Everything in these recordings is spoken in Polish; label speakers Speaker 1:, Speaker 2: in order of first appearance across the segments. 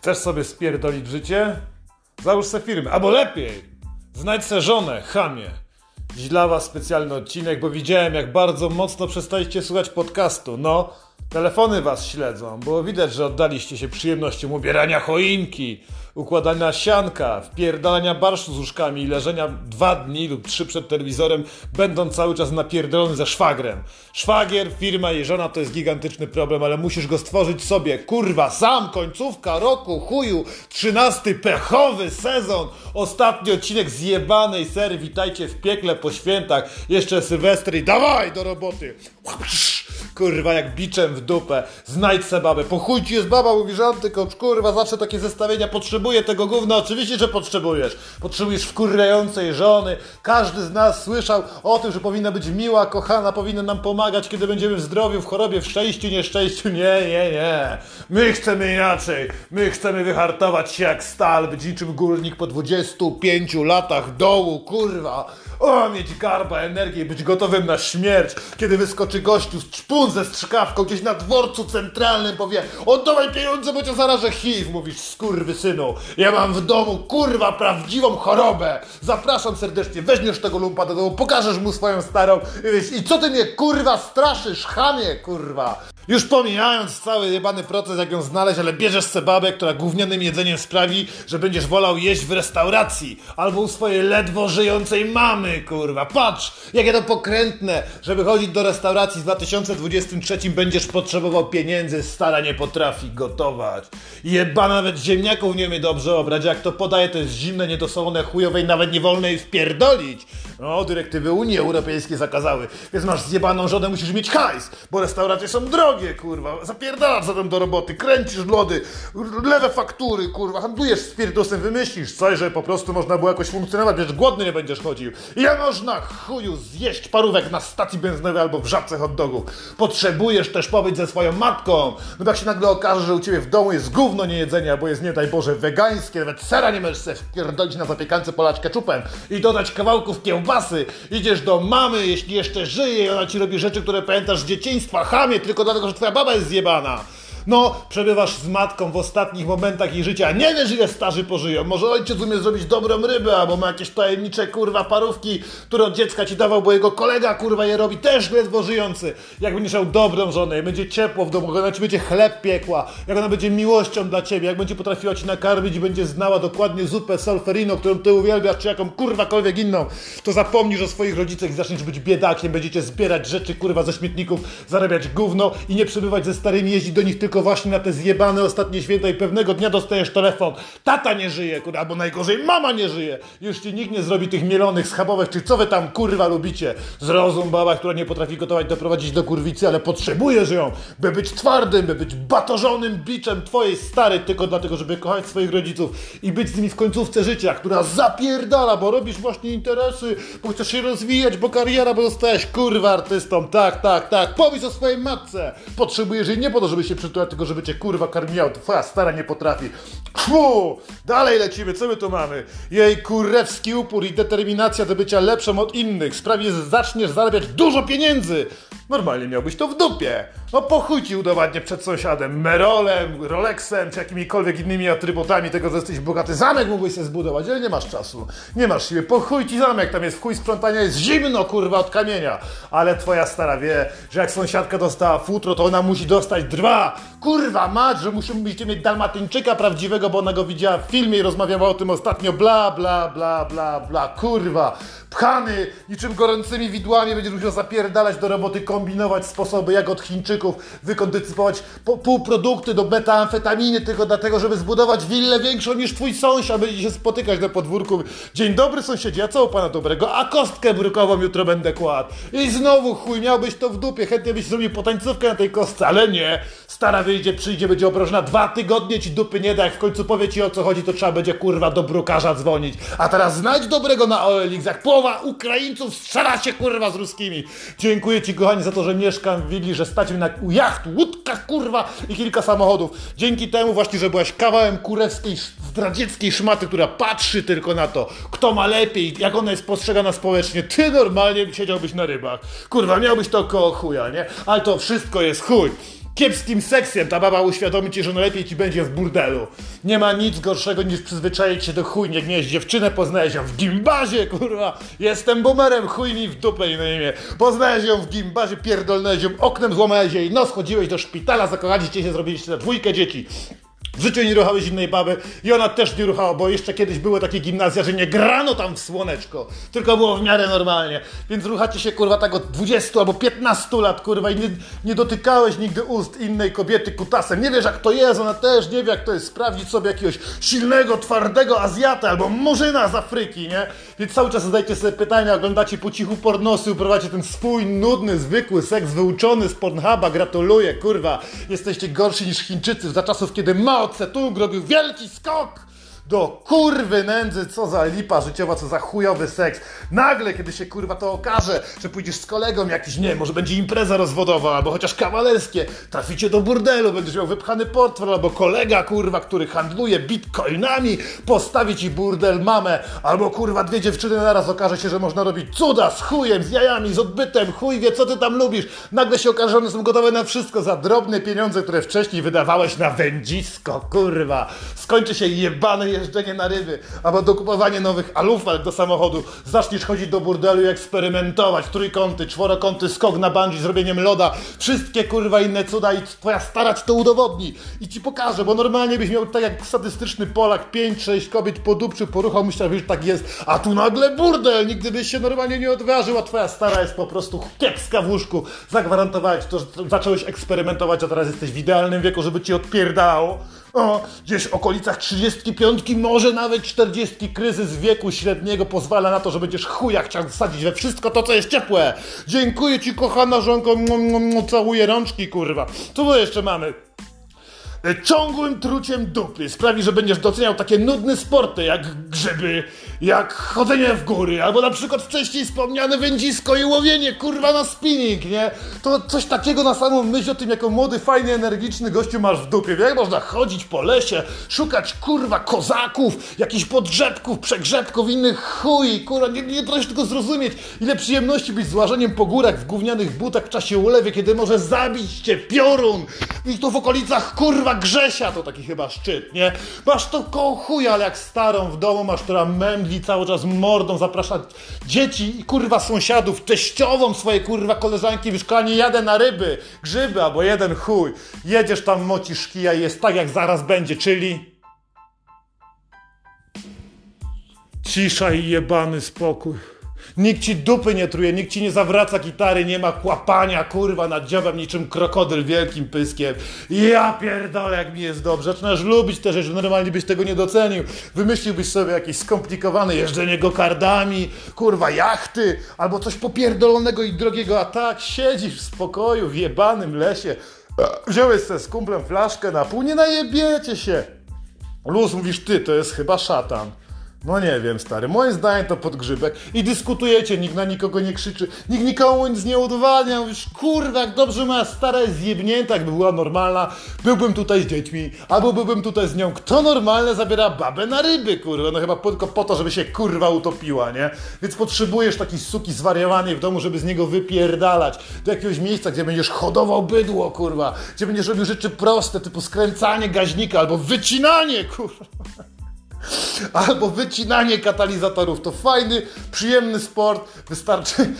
Speaker 1: Chcesz sobie spierdolić życie? Załóż se firmę, albo lepiej, znajdź se żonę, chamie. Dziś dla was specjalny odcinek, bo widziałem jak bardzo mocno przestaliście słuchać podcastu. No, telefony was śledzą, było widać, że oddaliście się przyjemnościom ubierania choinki, układania sianka, wpierdalania barszu z łóżkami i leżenia dwa dni lub trzy przed telewizorem, będąc cały czas napierdolony ze szwagrem. Szwagier, firma i żona to jest gigantyczny problem, ale musisz go stworzyć sobie. Kurwa, sam, końcówka roku, chuju, trzynasty pechowy sezon, ostatni odcinek zjebanej serii, witajcie w piekle po świętach, jeszcze Sylwestry dawaj do roboty. Kurwa, jak biczem w dupę. Znajdź se babę. Po chuj ci jest baba, mówisz antykocz. Kurwa, zawsze takie zestawienia. Potrzebuję tego gówna. Oczywiście, że potrzebujesz. Potrzebujesz wkurwiającej żony. Każdy z nas słyszał o tym, że powinna być miła, kochana, powinna nam pomagać, kiedy będziemy w zdrowiu, w chorobie, w szczęściu, nieszczęściu. Nie, nie, nie. My chcemy inaczej. My chcemy wyhartować się jak stal, być niczym górnik po 25 latach dołu, kurwa. O, mieć garba, energię, być gotowym na śmierć, kiedy wyskoczy gościu z czpun ze strzykawką gdzieś na dworcu centralnym, powie oddawaj pieniądze, bo cię zarażę HIV, mówisz skurwy synu. Ja mam w domu, kurwa, prawdziwą chorobę. Zapraszam serdecznie, weźmiesz tego lumpa do domu, pokażesz mu swoją starą i i co ty mnie, kurwa, straszysz, chamie, kurwa. Już pomijając cały jebany proces, jak ją znaleźć, ale bierzesz se babę, która gównianym jedzeniem sprawi, że będziesz wolał jeść w restauracji albo u swojej ledwo żyjącej mamy, kurwa. Patrz, jakie to pokrętne, żeby chodzić do restauracji w 2023 będziesz potrzebował pieniędzy, stara nie potrafi gotować. Jeba nawet ziemniaków nie umie dobrze obrać, jak to podaje, to jest zimne, niedosolone, chujowe i nawet nie wolno jej wpierdolić. No, dyrektywy Unii Europejskiej zakazały, więc masz zjebaną żonę, musisz mieć hajs, bo restauracje są drogie, kurwa. Zapierdalasz zatem do roboty, kręcisz lody, lewe faktury, kurwa, handlujesz spirytusem, wymyślisz coś, że po prostu można było jakoś funkcjonować, wiesz, głodny nie będziesz chodził. Ja można chuju zjeść parówek na stacji benzynowej albo w żabce hot. Potrzebujesz też pobyć ze swoją matką, no tak się nagle okaże, że u ciebie w domu jest gówno nie jedzenia, bo jest nie daj Boże wegańskie, nawet sera nie możesz sobie wpierdolić na zapiekance polać keczupem i dodać kawałków kiełbasy. Idziesz do mamy, jeśli jeszcze żyje i ona ci robi rzeczy, które pamiętasz z dzieciństwa, chamie, tylko dlatego, że twoja baba jest zjebana. No, przebywasz z matką w ostatnich momentach jej życia. Nie wiesz, ile starzy pożyją. Może ojciec umie zrobić dobrą rybę, albo ma jakieś tajemnicze, kurwa, parówki, które od dziecka ci dawał, bo jego kolega, kurwa, je robi, też ledwo żyjący. Jak będziesz miał dobrą żonę, będzie ciepło w domu, jak ona ci będzie chleb piekła, jak ona będzie miłością dla ciebie, jak będzie potrafiła ci nakarmić i będzie znała dokładnie zupę solferino, którą ty uwielbiasz, czy jaką kurwakolwiek inną, to zapomnisz o swoich rodzicach i zaczniesz być biedakiem, będziecie zbierać rzeczy, kurwa, ze śmietników, zarabiać gówno i nie przebywać ze starymi, jeździć do nich tylko właśnie na te zjebane ostatnie święta i pewnego dnia dostajesz telefon. Tata nie żyje, kurwa, albo najgorzej mama nie żyje. Już ci nikt nie zrobi tych mielonych schabowych, czy co wy tam kurwa lubicie. Zrozum baba, która nie potrafi gotować, doprowadzić do kurwicy, ale potrzebujesz ją, by być twardym, by być batorzonym biczem twojej starej, tylko dlatego, żeby kochać swoich rodziców i być z nimi w końcówce życia, która zapierdala, bo robisz właśnie interesy, bo chcesz się rozwijać, bo kariera, bo zostałeś kurwa artystą. Tak, tak, tak. Powiedz o swojej matce. Potrzebujesz jej nie po to, żeby się przytulać, tylko żeby cię kurwa karmiła. Twoja stara nie potrafi. Kwu! Dalej lecimy, co my tu mamy? Jej kurewski upór i determinacja do bycia lepszą od innych sprawi, że zaczniesz zarabiać dużo pieniędzy. Normalnie miałbyś to w dupie. No po chuj ci udowadnię przed sąsiadem, Merolem, Rolexem, czy jakimikolwiek innymi atrybutami tego, że jesteś bogaty. Zamek mógłbyś sobie zbudować, ale nie masz czasu. Nie masz siły. Po chuj ci zamek, tam jest w chuj sprzątania, jest zimno, kurwa, od kamienia. Ale twoja stara wie, że jak sąsiadka dostała futro, to ona musi dostać dwa. Kurwa, mać, że musimy mieć dalmatyńczyka prawdziwego, bo ona go widziała w filmie i rozmawiała o tym ostatnio. Bla, bla, bla, bla, bla. Kurwa, pchany niczym gorącymi widłami będziesz musiał zapierdalać do roboty, kombinować sposoby, jak od Chińczyków wykondycypować po- półprodukty do metamfetaminy tylko dlatego, żeby zbudować willę większą niż twój sąsiad. Będzie się spotykać na podwórku. Dzień dobry sąsiedzie, a co u pana dobrego? A kostkę brukową jutro będę kładł. I znowu chuj, miałbyś to w dupie, chętnie byś zrobił potańcówkę na tej kostce, ale nie. Stara wyjdzie, przyjdzie, będzie obrażona, dwa tygodnie ci dupy nie da, jak w końcu powie ci o co chodzi, to trzeba będzie kurwa do brukarza dzwonić. A teraz znajdź dobrego na OLX, jak połowa Ukraińców strzela się kurwa z ruskimi. Dziękuję ci kochani za to, że mieszkam w willi, że stać mi na jacht, łódkach kurwa i kilka samochodów. Dzięki temu właśnie, że byłaś kawałem kurewskiej, zdradzieckiej szmaty, która patrzy tylko na to, kto ma lepiej, jak ona jest postrzegana społecznie. Ty normalnie siedziałbyś na rybach. Kurwa, miałbyś to koło chuja, nie? Ale to wszystko jest chuj. Kiepskim seksem ta baba uświadomi ci, że najlepiej ci będzie w burdelu. Nie ma nic gorszego niż przyzwyczaić się do chuj, nie miałeś dziewczynę, poznałeś ją w gimbazie, kurwa. Jestem boomerem, chuj mi w dupę i na imię. Poznałeś ją w gimbazie, pierdolnąłeś ją oknem, złamałeś jej nos, chodziłeś do szpitala, zakochaliście się, zrobiliście na dwójkę dzieci. W życiu nie ruchałeś innej baby i ona też nie ruchała, bo jeszcze kiedyś były takie gimnazja, że nie grano tam w słoneczko, tylko było w miarę normalnie. Więc ruchacie się kurwa tak od 20 albo 15 lat kurwa i nie, nie dotykałeś nigdy ust innej kobiety kutasem. Nie wiesz jak to jest, ona też nie wie jak to jest sprawdzić sobie jakiegoś silnego, twardego Azjata albo murzyna z Afryki, nie? Więc cały czas zadajcie sobie pytania, oglądacie po cichu pornosy, uprawiacie ten swój nudny, zwykły seks wyuczony z Pornhuba, gratuluję, kurwa. Jesteście gorsi niż Chińczycy za czasów, kiedy Mao Tse-tung robił wielki skok do kurwy nędzy, co za lipa życiowa, co za chujowy seks. Nagle, kiedy się kurwa to okaże, że pójdziesz z kolegą jakiś, nie, może będzie impreza rozwodowa, albo chociaż kawalerskie, traficie do burdelu, będziesz miał wypchany portfel, albo kolega kurwa, który handluje bitcoinami, postawi ci burdel mamę, albo kurwa dwie dziewczyny naraz okaże się, że można robić cuda z chujem, z jajami, z odbytem, chuj wie co ty tam lubisz. Nagle się okaże, że one są gotowe na wszystko za drobne pieniądze, które wcześniej wydawałeś na wędzisko, kurwa. Skończy się jebany jeżdżenie na ryby, albo dokupowanie nowych alufel do samochodu, zaczniesz chodzić do burdelu i eksperymentować, trójkąty, czworokąty, skok na bungee, zrobieniem loda, wszystkie kurwa inne cuda i twoja stara ci to udowodni. I ci pokaże, bo normalnie byś miał tak jak statystyczny Polak, 5-6 kobiet podupczył, poruchał, myślał, że tak jest, a tu nagle burdel, nigdy byś się normalnie nie odważył, a twoja stara jest po prostu kiepska w łóżku, zagwarantowałem ci to, że zacząłeś eksperymentować, a teraz jesteś w idealnym wieku, żeby ci odpierdało. O, gdzieś w okolicach 35, może nawet 40 kryzys wieku średniego pozwala na to, że będziesz chuja chciał wsadzić we wszystko to, co jest ciepłe. Dziękuję ci, kochana żonko, całuję rączki, kurwa. Co my jeszcze mamy? E, ciągłym truciem dupy sprawi, że będziesz doceniał takie nudne sporty jak grzyby, jak chodzenie w góry, albo na przykład wcześniej wspomniane wędzisko i łowienie, kurwa, na spinning, nie? To coś takiego na samą myśl o tym, jako młody, fajny, energiczny gościu masz w dupie. Jak można chodzić po lesie, szukać, kurwa, kozaków, jakichś podgrzebków, przegrzebków, innych chuj, kurwa, nie, nie potrafisz tylko zrozumieć, ile przyjemności być z łażeniem po górach w gównianych butach w czasie ulewy, kiedy może zabić cię piorun i to w okolicach, kurwa, Grzesia to taki chyba szczyt, nie? Masz to koło ale jak starą w domu masz, która mędli cały czas mordą, zaprasza dzieci i kurwa sąsiadów, teściową swojej kurwa koleżanki w szkole, nie jadę na ryby, grzyby albo jeden chuj. Jedziesz tam, mocisz kija i jest tak jak zaraz będzie, czyli... Cisza i jebany spokój. Nikt ci dupy nie truje, nikt ci nie zawraca gitary, nie ma kłapania, kurwa, nad dziobem niczym krokodyl wielkim pyskiem. Ja pierdolę, jak mi jest dobrze. Zaczynasz lubić te rzeczy, normalnie byś tego nie docenił. Wymyśliłbyś sobie jakieś skomplikowane jeżdżenie gokardami, kurwa, jachty, albo coś popierdolonego i drogiego, a tak siedzisz w spokoju, w jebanym lesie. Wziąłeś sobie z kumplem flaszkę na pół, nie najebiecie się. Luz, mówisz ty, to jest chyba szatan. No nie wiem, stary. Moim zdaniem to podgrzybek. I dyskutujecie, nikt na nikogo nie krzyczy, nikt nikomu nic nie udowodnia. Mówisz, kurwa, jak dobrze moja stara jest zjebnięta, jakby była normalna, byłbym tutaj z dziećmi, albo byłbym tutaj z nią. Kto normalne zabiera babę na ryby, kurwa? No chyba tylko po to, żeby się kurwa utopiła, nie? Więc potrzebujesz takiej suki zwariowanej w domu, żeby z niego wypierdalać. Do jakiegoś miejsca, gdzie będziesz hodował bydło, kurwa. Gdzie będziesz robił rzeczy proste, typu skręcanie gaźnika albo wycinanie, kurwa. Albo wycinanie katalizatorów. To fajny, przyjemny sport. Wystarczy.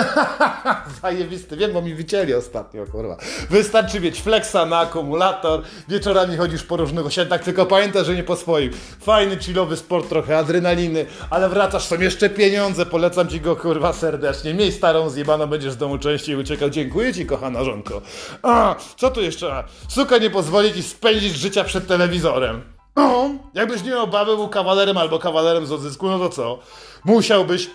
Speaker 1: Zajebisty. Wiem, bo mi wycięli ostatnio, kurwa. Wystarczy mieć flexa na akumulator. Wieczorami chodzisz po różnych osiedlach, tylko pamiętaj, że nie po swoim. Fajny, chillowy sport, trochę adrenaliny, ale wracasz, są jeszcze pieniądze. Polecam ci go, kurwa, serdecznie. Miej starą zjebaną, będziesz z domu częściej uciekał. Dziękuję ci, kochana żonko. A, co tu jeszcze? Suka nie pozwoli ci spędzić życia przed telewizorem. No, jakbyś nie miał był kawalerem albo kawalerem z odzysku, no to co? Musiałbyś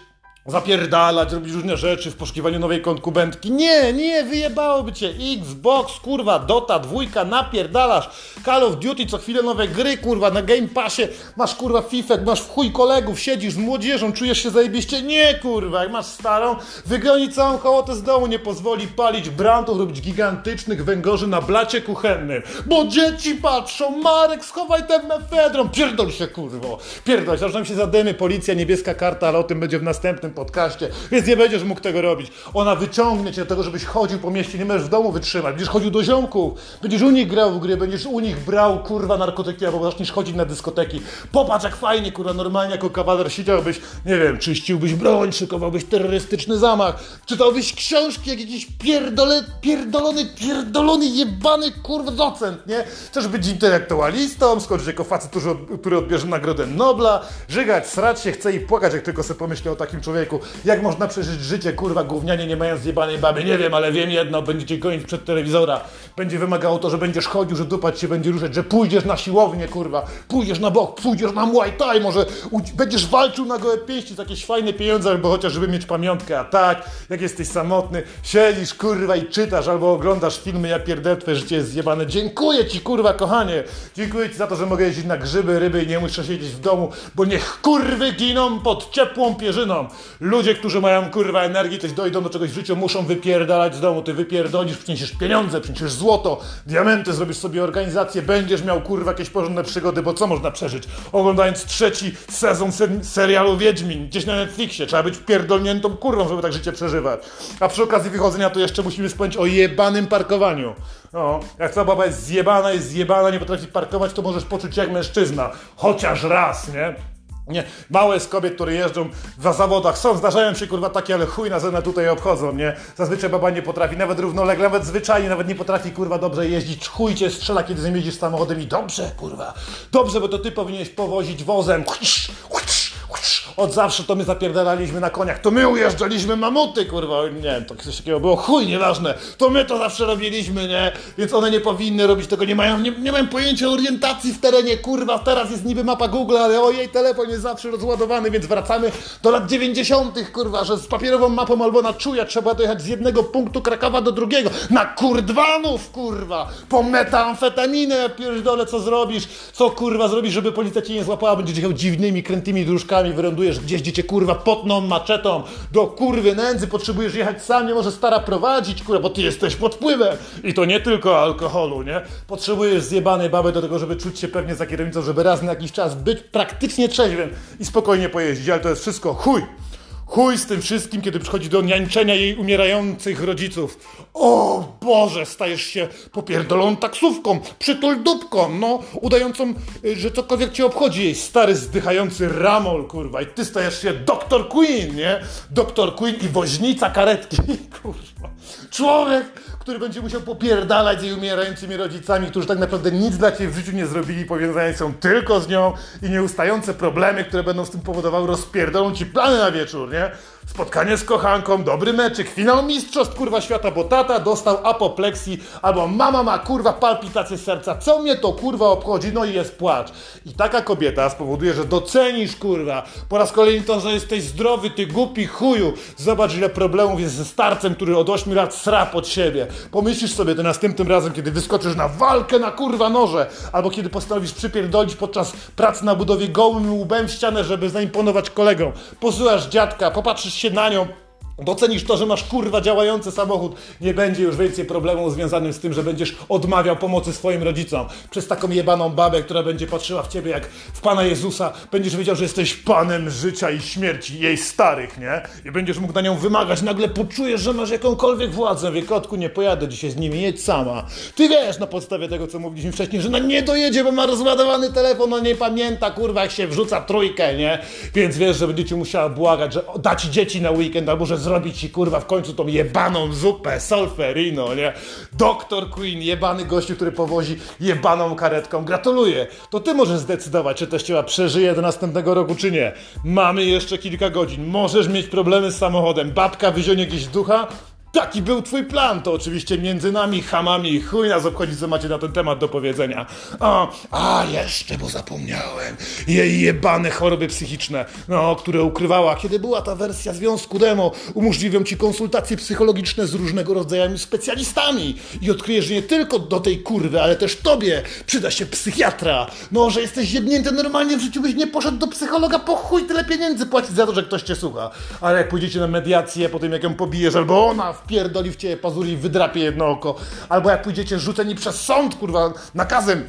Speaker 1: zapierdalać, robić różne rzeczy w poszukiwaniu nowej konkubentki. Nie, nie, wyjebałoby cię. Xbox, kurwa, Dota, dwójka, napierdalasz. Call of Duty, co chwilę nowe gry, kurwa, na Game Passie. Masz, kurwa, FIFA, masz w chuj kolegów, siedzisz z młodzieżą, czujesz się zajebiście. Nie, kurwa, jak masz starą, wygoni całą hołotę z domu, nie pozwoli palić brandów, robić gigantycznych węgorzy na blacie kuchennym. Bo dzieci patrzą, Marek, schowaj ten mefedron. Pierdol się, kurwo. Pierdol zaczynam się zadymy, policja, niebieska karta, ale o tym będzie w następnym podcaście, więc nie będziesz mógł tego robić. Ona wyciągnie cię do tego, żebyś chodził po mieście, nie możesz w domu wytrzymać, będziesz chodził do ziomków, będziesz u nich grał w gry, będziesz u nich brał, kurwa, narkotyki, albo zaczniesz chodzić na dyskoteki. Popatrz, jak fajnie, kurwa, normalnie jako kawaler siedziałbyś, nie wiem, czyściłbyś broń, szykowałbyś terrorystyczny zamach, czytałbyś książki, jak jakiś pierdole, pierdolony, pierdolony, jebany, kurwa, docent, nie? Chcesz być intelektualistą, skończyć jako facet, który, który odbierze Nagrodę Nobla, żygać, srać się chce i płakać, jak tylko sobie pomyślę o takim człowieku. Jak można przeżyć życie, kurwa, gównianie, nie mając zjebanej baby? Nie wiem, ale wiem jedno, będziecie gonić przed telewizora. Będzie wymagało to, że będziesz chodził, że dupać się będzie ruszać, że pójdziesz na siłownię, kurwa, pójdziesz na bok, pójdziesz na Muay Thai, może będziesz walczył na gołe pięści za jakieś fajne pieniądze, albo chociaż żeby mieć pamiątkę, a tak, jak jesteś samotny, siedzisz, kurwa, i czytasz, albo oglądasz filmy, ja pierdolę, twoje życie jest zjebane. Dziękuję ci, kurwa, kochanie. Dziękuję ci za to, że mogę jeździć na grzyby, ryby i nie muszę siedzieć w domu, bo niech kurwy giną pod ciepłą pierzyną. Ludzie, którzy mają, kurwa, energii, też dojdą do czegoś w życiu, muszą wypierdalać z domu. Ty wypierdolisz, przyniesiesz pieniądze, przyniesiesz złoto, diamenty, zrobisz sobie organizację, będziesz miał, kurwa, jakieś porządne przygody, bo co można przeżyć? Oglądając trzeci sezon serialu Wiedźmin, gdzieś na Netflixie. Trzeba być pierdolniętą kurwą, żeby tak życie przeżywać. A przy okazji wychodzenia to jeszcze musimy wspomnieć o jebanym parkowaniu. No, jak ta baba jest zjebana, jest zjebana, nie potrafi parkować, to możesz poczuć jak mężczyzna. Chociaż raz, nie? Nie, małe z kobiet, które jeżdżą w zawodach. Są, zdarzają się kurwa takie, ale chuj na zenę tutaj obchodzą, nie? Zazwyczaj baba nie potrafi, nawet równolegle, nawet zwyczajnie, nawet nie potrafi kurwa dobrze jeździć, chuj cię strzela, kiedy jeździsz samochodem i dobrze kurwa, dobrze, bo to ty powinieneś powozić wozem, od zawsze to my zapierdalaliśmy na koniach, to my ujeżdżaliśmy mamuty, kurwa, nie wiem, to coś takiego było, chuj, nieważne, to my to zawsze robiliśmy, nie? Więc one nie powinny robić tego, nie mają, nie, nie mają pojęcia orientacji w terenie, kurwa, teraz jest niby mapa Google, ale o jej telefon jest zawsze rozładowany, więc wracamy do lat 90., kurwa, że z papierową mapą albo na czuja trzeba dojechać z jednego punktu Krakowa do drugiego, na kurdwanów, kurwa, po metamfetaminę, pierdolę, co zrobisz, co kurwa zrobisz, żeby policja cię nie złapała, będziesz jechał dziwnymi, krętymi dróżkami, wyrądujesz potrzebujesz gdzieś, gdzie cię kurwa potną maczetą do kurwy nędzy, potrzebujesz jechać sam, nie może stara prowadzić, kurwa, bo ty jesteś pod wpływem. I to nie tylko alkoholu, nie? Potrzebujesz zjebanej baby do tego, żeby czuć się pewnie za kierownicą, żeby raz na jakiś czas być praktycznie trzeźwym i spokojnie pojeździć, ale to jest wszystko chuj. Chuj z tym wszystkim, kiedy przychodzi do niańczenia jej umierających rodziców. O Boże, stajesz się popierdoloną taksówką, przytul dupką, no, udającą, y, że cokolwiek cię obchodzi jej stary zdychający ramol, kurwa, i ty stajesz się doktor Queen, nie? Doktor Queen i woźnica karetki, kurwa. Człowiek, który będzie musiał popierdalać z jej umierającymi rodzicami, którzy tak naprawdę nic dla ciebie w życiu nie zrobili, powiązani są tylko z nią i nieustające problemy, które będą z tym powodowały, rozpierdolą ci plany na wieczór, nie? Spotkanie z kochanką, dobry meczyk, finał mistrzostw kurwa świata, bo tata dostał apopleksji, albo mama ma kurwa palpitację serca, co mnie to kurwa obchodzi, no i jest płacz. I taka kobieta spowoduje, że docenisz kurwa, po raz kolejny to, że jesteś zdrowy, ty głupi chuju, zobacz ile problemów jest ze starcem, który od 8 lat sra pod siebie. Pomyślisz sobie to następnym razem, kiedy wyskoczysz na walkę na kurwa noże, albo kiedy postanowisz przypierdolić podczas pracy na budowie gołym łbem w ścianę, żeby zaimponować kolegom. Posyłasz dziadka, popatrzysz się na nią, Docenisz to, że masz kurwa działający samochód, nie będzie już więcej problemu związanym z tym, że będziesz odmawiał pomocy swoim rodzicom. Przez taką jebaną babę, która będzie patrzyła w ciebie jak w Pana Jezusa, będziesz wiedział, że jesteś Panem życia i śmierci jej starych, nie? I będziesz mógł na nią wymagać. Nagle poczujesz, że masz jakąkolwiek władzę. Wie, kotku, nie pojadę dzisiaj z nimi, jedź sama. Ty wiesz na podstawie tego, co mówiliśmy wcześniej, że na nie dojedzie, bo ma rozładowany telefon, on nie pamięta, kurwa, jak się wrzuca trójkę, nie? Więc wiesz, że będziecie musiała błagać, że dać dzieci na weekend, albo że zrobić ci kurwa w końcu tą jebaną zupę solferino, nie? Doktor Queen, jebany gościu, który powozi jebaną karetką. Gratuluję. To ty możesz zdecydować, czy teściowa przeżyje do następnego roku, czy nie. Mamy jeszcze kilka godzin. Możesz mieć problemy z samochodem. Babka wyzionie gdzieś ducha, Taki był twój plan, to oczywiście między nami, hamami, chuj nas obchodzi, co macie na ten temat do powiedzenia. A, a jeszcze, bo zapomniałem, jej jebane choroby psychiczne, no, które ukrywała, kiedy była ta wersja związku demo, umożliwią ci konsultacje psychologiczne z różnego rodzaju specjalistami i odkryjesz, że nie tylko do tej kurwy, ale też tobie przyda się psychiatra. No, że jesteś jednięty normalnie w życiu byś nie poszedł do psychologa, po chuj tyle pieniędzy płacić za to, że ktoś cię słucha. Ale jak pójdziecie na mediację, po tym jak ją pobijesz, albo ona wpierdoli w ciebie pazuri i wydrapie jedno oko. Albo jak pójdziecie rzuceni przez sąd, kurwa, nakazem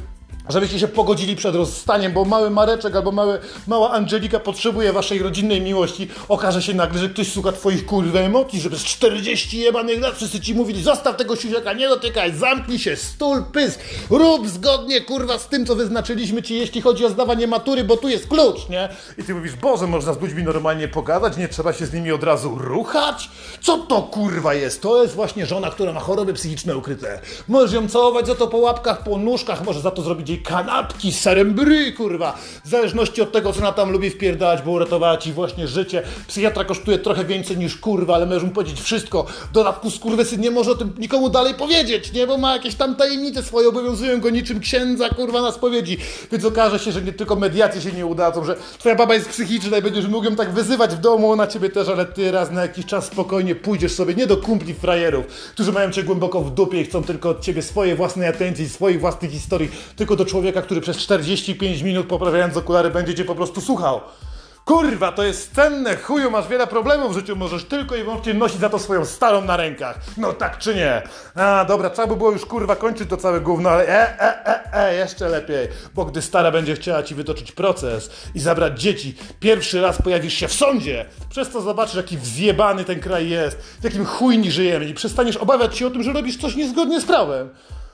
Speaker 1: żebyście się pogodzili przed rozstaniem, bo mały Mareczek albo mały, mała Angelika potrzebuje waszej rodzinnej miłości, okaże się nagle, że ktoś słucha twoich kurwa emocji, że przez 40 jebanych lat wszyscy ci mówili, zostaw tego siusiaka, nie dotykaj, zamknij się, stul, pysk, rób zgodnie kurwa z tym, co wyznaczyliśmy ci, jeśli chodzi o zdawanie matury, bo tu jest klucz, nie? I ty mówisz, Boże, można z ludźmi normalnie pogadać, nie trzeba się z nimi od razu ruchać? Co to kurwa jest? To jest właśnie żona, która ma choroby psychiczne ukryte. Możesz ją całować za to po łapkach, po nóżkach, możesz za to zrobić jej kanapki z serem bry, kurwa. W zależności od tego, co ona tam lubi wpierdalać, bo uratowała ci właśnie życie. Psychiatra kosztuje trochę więcej niż kurwa, ale możesz mu powiedzieć wszystko. W dodatku skurwysyn nie może o tym nikomu dalej powiedzieć, nie? Bo ma jakieś tam tajemnice swoje, obowiązują go niczym księdza, kurwa, na spowiedzi. Więc okaże się, że nie tylko mediacje się nie udadzą, że twoja baba jest psychiczna i będziesz mógł ją tak wyzywać w domu, ona ciebie też, ale ty raz na jakiś czas spokojnie pójdziesz sobie nie do kumpli frajerów, którzy mają cię głęboko w dupie i chcą tylko od ciebie swojej własnej atencji, swojej własnej historii, tylko do człowieka, który przez 45 minut poprawiając okulary będzie cię po prostu słuchał. Kurwa, to jest cenne, chuju, masz wiele problemów w życiu, możesz tylko i wyłącznie nosić za to swoją starą na rękach. No tak czy nie? A, dobra, trzeba by było już kurwa kończyć to całe gówno, ale e, e, e, e, jeszcze lepiej, bo gdy stara będzie chciała ci wytoczyć proces i zabrać dzieci, pierwszy raz pojawisz się w sądzie, przez to zobaczysz, jaki wzjebany ten kraj jest, w jakim chujni żyjemy i przestaniesz obawiać się o tym, że robisz coś niezgodnie z prawem.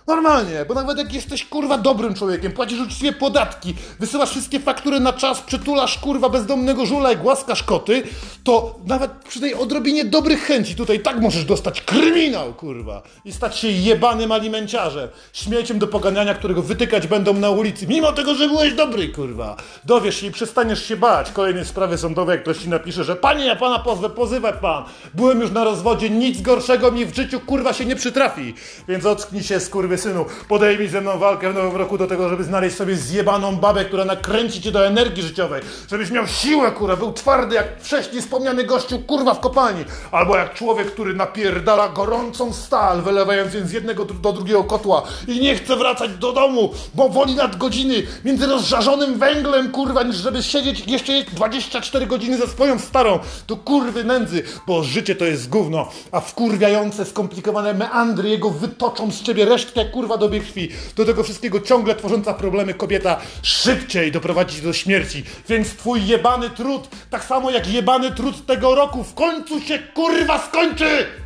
Speaker 1: Normalnie, bo nawet jak jesteś kurwa dobrym człowiekiem, płacisz uczciwie podatki, wysyłasz wszystkie faktury na czas, przytulasz kurwa bezdomnego żula i głaskasz koty, to nawet przy tej odrobinie dobrych chęci tutaj tak możesz dostać kryminał kurwa i stać się jebanym alimenciarzem, śmieciem do poganiania, którego wytykać będą na ulicy, mimo tego, że byłeś dobry kurwa. Dowiesz się i przestaniesz się bać. Kolejne sprawy sądowe, jak ktoś ci napisze, że panie, ja pana pozwę, pozywaj pan. Byłem już na rozwodzie, nic gorszego mi w życiu kurwa się nie przytrafi. Więc ocknij się skurwy synu, podejmij ze mną walkę w nowym roku do tego, żeby znaleźć sobie zjebaną babę, która nakręci cię do energii życiowej, żebyś miał siłę, kurwa, był twardy jak wcześniej wspomniany gościu, kurwa, w kopalni, albo jak człowiek, który napierdala gorącą stal, wylewając ją z jednego do drugiego kotła i nie chce wracać do domu, bo woli nadgodziny między rozżarzonym węglem, kurwa, niż żeby siedzieć jeszcze 24 godziny ze swoją starą, to kurwy nędzy, bo życie to jest gówno, a wkurwiające, skomplikowane meandry jego wytoczą z ciebie resztkę kurwa do krwi. Do tego wszystkiego ciągle tworząca problemy kobieta szybciej doprowadzi do śmierci. Więc twój jebany trud, tak samo jak jebany trud tego roku, w końcu się kurwa skończy!